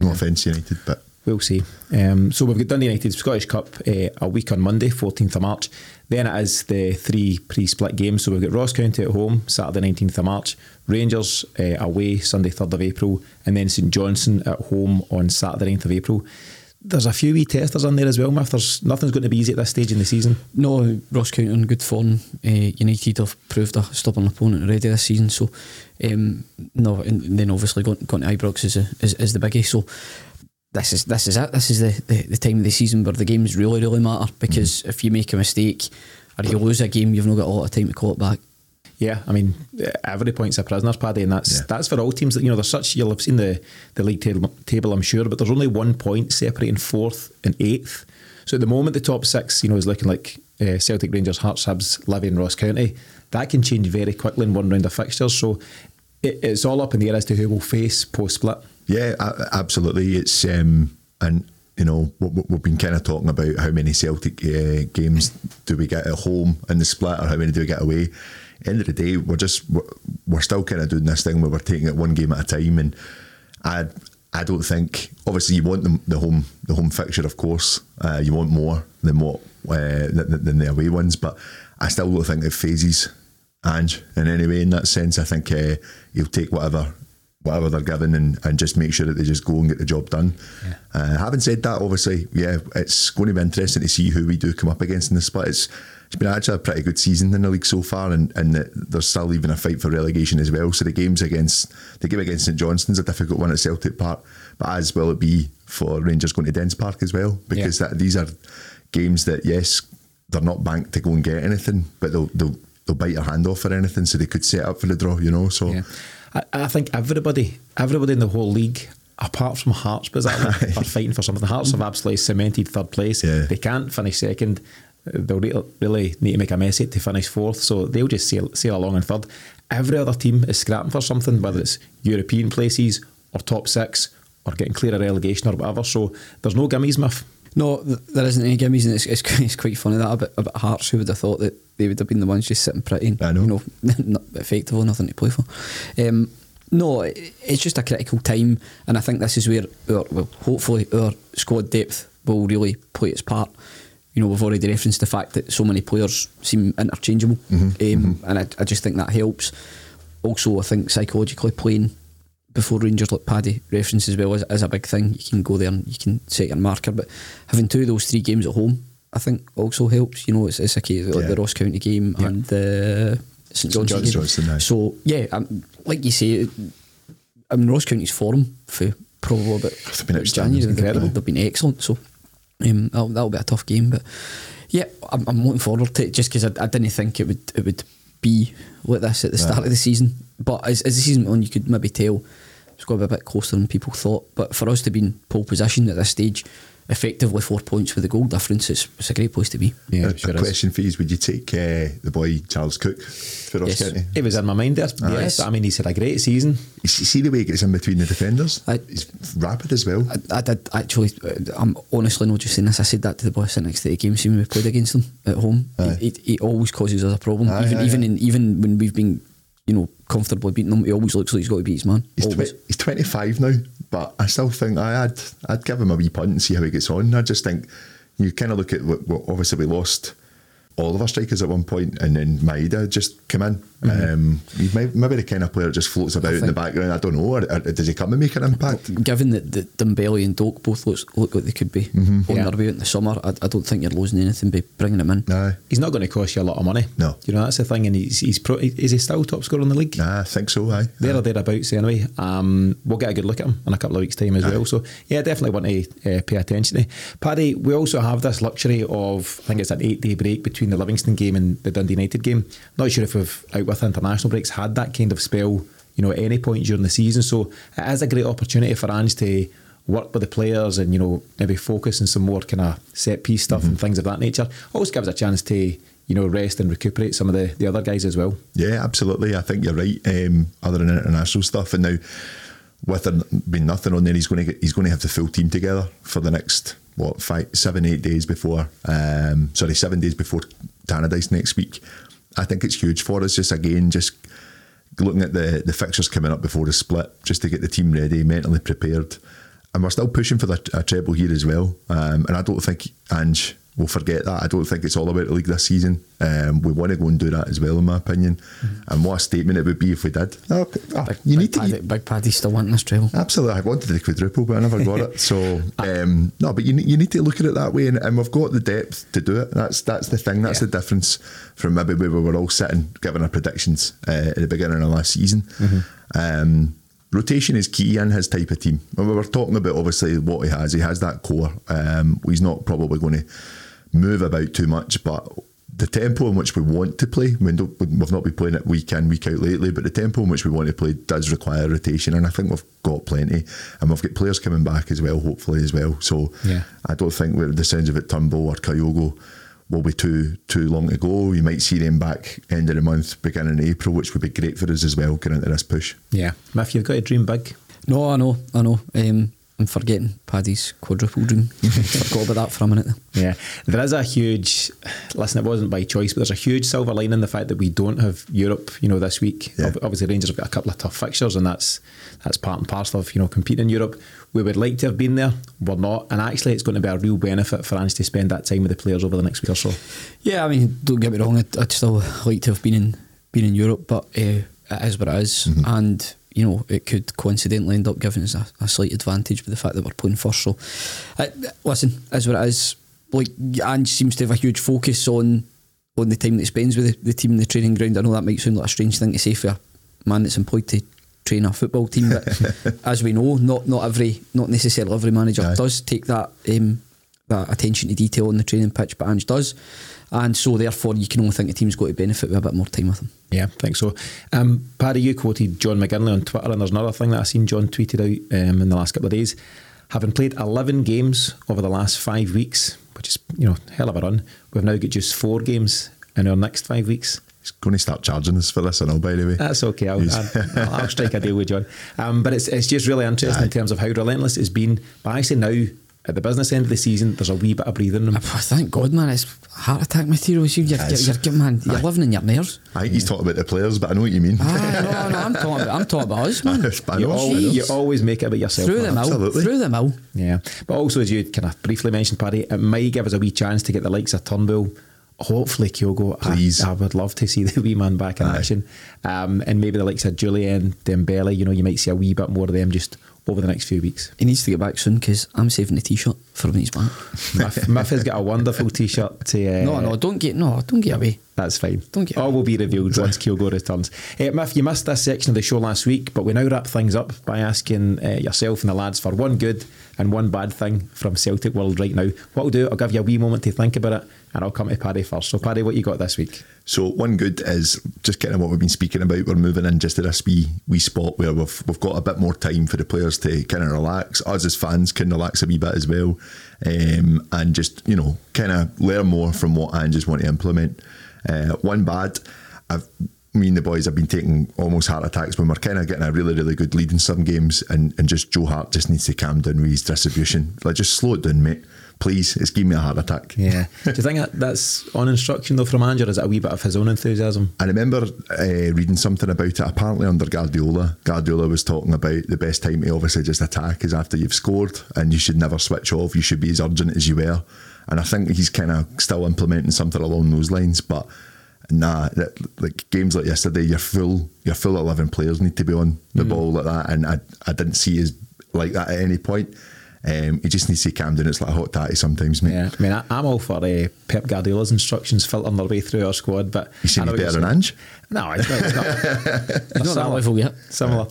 No offence, United, but We'll see. Um, so we've got Dundee United Scottish Cup uh, a week on Monday, 14th of March. Then it is the three pre-split games. So we've got Ross County at home, Saturday 19th of March. Rangers uh, away, Sunday 3rd of April. And then St Johnstone at home on Saturday 9th of April. There's a few wee testers on there as well, Miff. There's nothing's going to be easy at this stage in the season. No, Ross County on good form. Uh, United have proved a stubborn opponent already this season. So, um, no, and then obviously going, going to Ibrox is, a, is is the biggie. So, this is this is it. This is the, the, the time of the season where the games really really matter because if you make a mistake or you lose a game, you've not got a lot of time to call it back. Yeah, I mean, every point's a prisoner's paddy, and that's Yeah. that's for all teams. That you know, there's such you'll have seen the the league table, table, I'm sure, but there's only one point separating fourth and eighth. So at the moment, the top six, you know, is looking like uh, Celtic, Rangers, Hearts, Hibs, Livy, and Ross County. That can change very quickly in one round of fixtures. So it, it's all up in the air as to who will face post split. Yeah, absolutely. It's um, and you know we- we- we've been kind of talking about how many Celtic uh, games do we get at home in the split, or how many do we get away. End of the day, we're just we're, we're still kind of doing this thing where we're taking it one game at a time, and I I don't think obviously you want the, the home the home fixture, of course, uh, you want more than what uh, than, than the away ones, but I still don't think it phases Ange in any way in that sense. I think uh, he'll take whatever whatever they're given and, and just make sure that they just go and get the job done. Uh, having said that, obviously, yeah, it's going to be interesting to see who we do come up against in the split. It's, it's been actually a pretty good season in the league so far, and, and the, there's still even a fight for relegation as well. So the games against the game against St Johnstone's a difficult one at Celtic Park, but as will it be for Rangers going to Dens Park as well, because that these are games that yes, they're not banked to go and get anything, but they'll they'll, they'll bite your hand off for anything, so they could set up for the draw, you know. So Yeah. I, I think everybody, everybody in the whole league, apart from Hearts, bizarrely, <laughs> are fighting for something. Hearts have absolutely cemented third place. Yeah. They can't finish second. They'll re- really need to make a mess it to finish fourth, so they'll just sail, sail along in third. Every other team is scrapping for something, whether it's European places or top six or getting clear of relegation or whatever. So there's no gimmies, Miff. No, there isn't any gimmies, and it's, it's, <laughs> it's quite funny that about, about Hearts. Who would have thought that they would have been the ones just sitting pretty, and, I know. you know, <laughs> not effectively nothing to play for. Um, no, it- it's just a critical time, and I think this is where, our, well, hopefully, our squad depth will really play its part. You know, we've already referenced the fact that so many players seem interchangeable, um, and I, I just think that helps. Also, I think psychologically playing before Rangers, like Paddy referenced as well, is, is a big thing. You can go there and you can set your marker, but having two of those three games at home, I think also helps. You know, it's, it's a case like Yeah. the Ross County game and the St Johnstone game. Johnstone, aye. so yeah, um, like you say, I mean Ross County's form for probably about They've been January. They've, incredible. they've been excellent. So um, that'll, that'll be a tough game, but yeah, I'm, I'm looking forward to it just because I, I didn't think it would it would be like this at the start of the season. But as, as the season went on, you could maybe tell it's going to be a bit closer than people thought. But for us to be in pole position at this stage, effectively four points with the goal difference, it's, it's a great place to be. Yeah, a, sure a question for you is: Would you take uh, the boy Charles-Cook for Ross Yes. It was in my mind there. Yes, I mean, he's had a great season. You see see the way he gets in between the defenders. I- He's rapid as well. I, I did actually. uh, I'm honestly not just saying this. I said that to the boy sitting next to the game scene when we played against them at home. Aye. He, he, he always causes us a problem. Aye, even aye, even aye. in even when we've been, you know, comfortably beating them, he always looks like he's got to beat his man. He's, tw- he's 25 now, but I still think I, I'd I'd give him a wee punt and see how he gets on. I just think you kind of look at what, what obviously we lost all of our strikers at one point, and then Maeda just come in. Um, he's may- maybe the kind of player that just floats about in the background. I don't know. Or, or does he come and make an impact? Given that, that Dembele and Doak both look, look like they could be Mm-hmm. on Yeah. their way out in the summer, I, I don't think you're losing anything by bringing him in. Nah, He's not going to cost you a lot of money. No. You know, that's the thing. And he's, he's pro, is he still top scorer in the league? nah, I think so. Aye. There or thereabouts anyway. Um, we'll get a good look at him in a couple of weeks' time as well. So, yeah, definitely want to uh, pay attention to. Paddy, we also have this luxury of, I think it's an eight day break between the Livingston game and the Dundee United game. Not sure if we've, out with international breaks, had that kind of spell, you know, at any point during the season. So, it is a great opportunity for Ange to work with the players and, you know, maybe focus on some more kind of set piece stuff and things of that nature. Always gives a chance to, you know, rest and recuperate some of the, the other guys as well. Yeah, absolutely. I think you're right. Um, other than international stuff, and now with there being nothing on there, he's going to get, he's going to have the full team together for the next what five, seven, eight days before. Um, sorry, seven days before Tannadice next week. I think it's huge for us. Just again, just looking at the the fixtures coming up before the split, just to get the team ready, mentally prepared, and we're still pushing for the, a treble here as well. Um, and I don't think Ange will forget that. I don't think it's all about the league this season. Um, we want to go and do that as well, in my opinion. Mm-hmm. And what a statement it would be if we did. Oh, oh, big, you big need Paddy, to. Big Paddy's still wanting this treble. Absolutely, I wanted the quadruple, but I never got it. So <laughs> um, no, but you need, you need to look at it that way, and, and we've got the depth to do it. That's that's the thing. That's Yeah. the difference from maybe where we were all sitting giving our predictions uh, at the beginning of last season. Um, rotation is key in his type of team. And we were talking about obviously what he has. He has that core. Um, he's not probably going to move about too much, but the tempo in which we want to play, we don't, we've not been playing it week in, week out lately, but the tempo in which we want to play does require rotation, and I think we've got plenty, and we've got players coming back as well, hopefully as well. So Yeah. I don't think with the sounds of it, Turnbull or Kyogo will be too too long to go. You might see them back end of the month, beginning of April, which would be great for us as well, getting into this push. Yeah. Miff, you've got to dream big. No, I know, I know. Um, I'm forgetting Paddy's quadruple dream. <laughs> Forgot about that for a minute. Yeah, there is a huge. Listen, it wasn't by choice, but there's a huge silver lining in the fact that we don't have Europe. You know, this week. Yeah. Obviously, Rangers have got a couple of tough fixtures, and that's that's part and parcel of you know competing in Europe. We would like to have been there, we're not, and actually, it's going to be a real benefit for Ange to spend that time with the players over the next week or so. Yeah, I mean, don't get me wrong. I'd, I'd still like to have been in been in Europe, but uh, it is what it is. and you know it could coincidentally end up giving us a, a slight advantage with the fact that we're playing first. So, uh, listen, is what it is. Like Ange seems to have a huge focus on on the time that he spends with the, the team in the training ground. I know that might sound like a strange thing to say for a man that's employed to train a football team, but <laughs> as we know, not not every, not necessarily every manager Aye. does take that um, that attention to detail on the training pitch, but Ange does, and so therefore you can only think the team's got to benefit with a bit more time with him. Yeah, I think so. Um, Paddy, you quoted John McGinley on Twitter, and there's another thing that I've seen John tweeted out um, in the last couple of days. Having played 11 games over the last five weeks, which is you know hell of a run, we've now got just four games in our next five weeks. He's going to start charging us for this, I know, by the way. That's okay. I'll, He's- I'll, I'll strike a deal with John. Um, but it's it's just really interesting in terms of how relentless it's been. But actually now at the business end of the season, there's a wee bit of breathing room. Oh, thank God, man, it's heart attack material. You, you're, you're, Yes. you're, man, you're living in your nerves. I think he's talking about the players, but I know what you mean. Ah, no, no, I'm talking about, I'm talking about us, man. <laughs> I You always, you always make it about yourself. Through man. the mill, Absolutely. through the mill. Yeah, but also as you kind of briefly mentioned, Paddy, it might give us a wee chance to get the likes of Turnbull. Hopefully, Kyogo. I- Please. I, would love to see <laughs> the wee man back in Aye. action, um, and maybe the likes of Jullien Dembele. You know, you might see a wee bit more of them just over the next few weeks. He needs to get back soon because I'm saving the t-shirt for when he's back. <laughs> Miff, Miff has got a wonderful T-shirt to. Uh, <laughs> no, no, don't get no, don't get away. That's fine. Don't get- All will be revealed once Kyogo returns. Uh, Miff, you missed this section of the show last week, but we now wrap things up by asking uh, yourself and the lads for one good and one bad thing from Celtic World right now. What I'll do, I'll give you a wee moment to think about it, and I'll come to Paddy first. So, Paddy, what you got this week? So one good is just kind of what we've been speaking about. We're moving in just to this wee wee spot where we've we've got a bit more time for the players to kind of relax. Us as fans can relax a wee bit as well, um, and just you know kind of learn more from what Anges want to implement. Uh, one bad, I've. Me and the boys have been taking almost heart attacks when we're kind of getting a really, really good lead in some games, and, and just Joe Hart just needs to calm down with his distribution. Like, just slow it down, mate. Please, it's giving me a heart attack. Yeah. do you think that, that's on instruction, though, from Ange, or is it a wee bit of his own enthusiasm? I remember uh, reading something about it. Apparently, under Guardiola, Guardiola was talking about the best time to obviously just attack is after you've scored, and you should never switch off. You should be as urgent as you were. And I think he's kind of still implementing something along those lines. But nah, that, like games like yesterday, you're full. You're full. Eleven players need to be on the ball like that, and I I didn't see as like that at any point. Um, he just needs to calm down. It's like a hot tatty sometimes, mate. Yeah. I mean, I, I'm all for uh, Pep Guardiola's instructions filtering their way through our squad, but. You saying I know he's what better than. Ange? No, it's not. It's not. <laughs> He's not that level yet. Similar. Uh,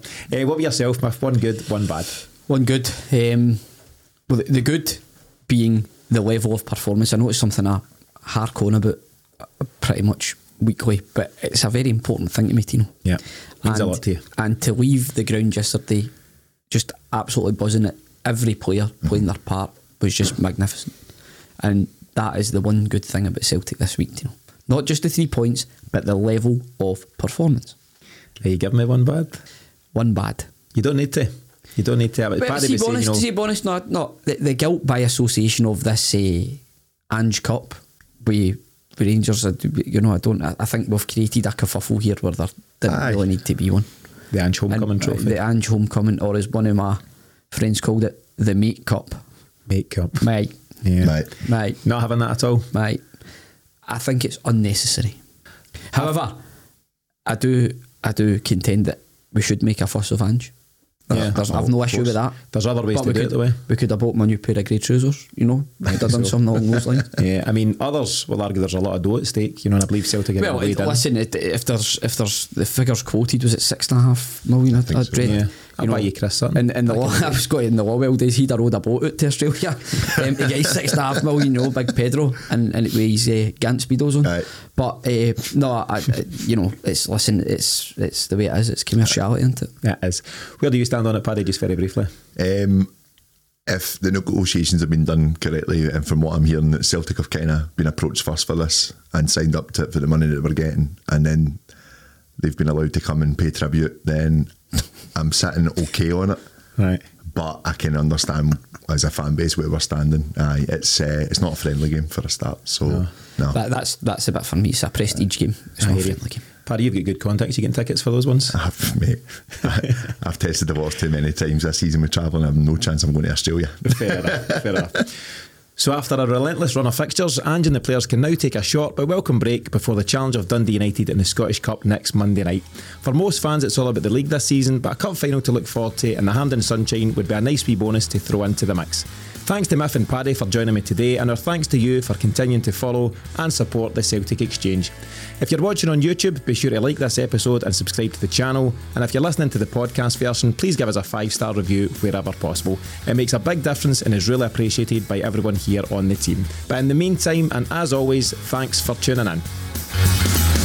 what about yourself, Miff? One good, one bad. One good. Um, well, the, the good being the level of performance. I know it's something I hark on about uh, pretty much weekly, but it's a very important thing to me, Tino. Yeah. Means and, a lot to you. And to leave the ground yesterday, just absolutely buzzing it. Every player playing their part was just magnificent, and that is the one good thing about Celtic this week, Tino. Not just the three points, but the level of performance. Are you giving me one bad? One bad. You don't need to. You don't need to. But But Paddy see, was saying, bonus, you know, see, bonus, no, no, the, the guilt by association of this uh, Ange Cup with with Rangers, I, do- you know, I don't. I, I think we've created a kerfuffle here where there didn't Aye. really need to be one. The Ange Homecoming And, uh, Trophy. The Ange Homecoming, or as one of my friends called it, the Mate Cup. Make Cup. Mate, Yeah. Mate. mate, Not having that at all. mate. I think it's unnecessary. However, I do, I do contend that we should make a fuss of Ange. Yeah. There's, I've no of issue course. with that. There's other ways But to we do could, it, though, eh? We could have bought my new pair of grey trousers, you know. <laughs> I'd have done something along those lines. <laughs> Yeah, I mean, others will argue there's a lot of dough at stake, you know, and I believe Celtic Well, well, it, listen, it, if there's if there's the figures quoted, was it six and a half million? I, think I so, read, yeah. I'll buy you Chris something. In, in the Back law, <laughs> in the I was going in the Lawwell days. He'd have rowed a boat out to Australia <laughs> um, to get his six and a half million, you know, big Pedro, and and with his uh, Gant speedos on. Aye. But uh, no, I, I, you know, it's listen, it's it's the way it is. It's commerciality, isn't it? Yeah, it is. Where do you stand on it, Paddy, just very briefly? Um, if the negotiations have been done correctly, and from what I'm hearing, that Celtic have kind of been approached first for this and signed up to it for the money that we're getting, and then they've been allowed to come and pay tribute, then I'm sitting okay on it. Right. But I can understand as a fan base where we're standing. Aye, it's uh, it's not a friendly game for a start. So no, That, that's that's a bit for me. It's a prestige game. It's not a friendly game. Paddy, you've got good contacts. You getting tickets for those ones? I've mate, <laughs> I've tested the waters too many times this season with travelling. I have no chance I'm going to Australia. Fair enough. Fair enough. <laughs> So after a relentless run of fixtures, Ange and the players can now take a short but welcome break before the challenge of Dundee United in the Scottish Cup next Monday night. For most fans, it's all about the league this season, but a cup final to look forward to and the Hampden Sunshine would be a nice wee bonus to throw into the mix. Thanks to Miff and Paddy for joining me today, and our thanks to you for continuing to follow and support the Celtic Exchange. If you're watching on YouTube, be sure to like this episode and subscribe to the channel. And if you're listening to the podcast version, please give us a five star review wherever possible. It makes a big difference and is really appreciated by everyone here on the team. But in the meantime, and as always, thanks for tuning in.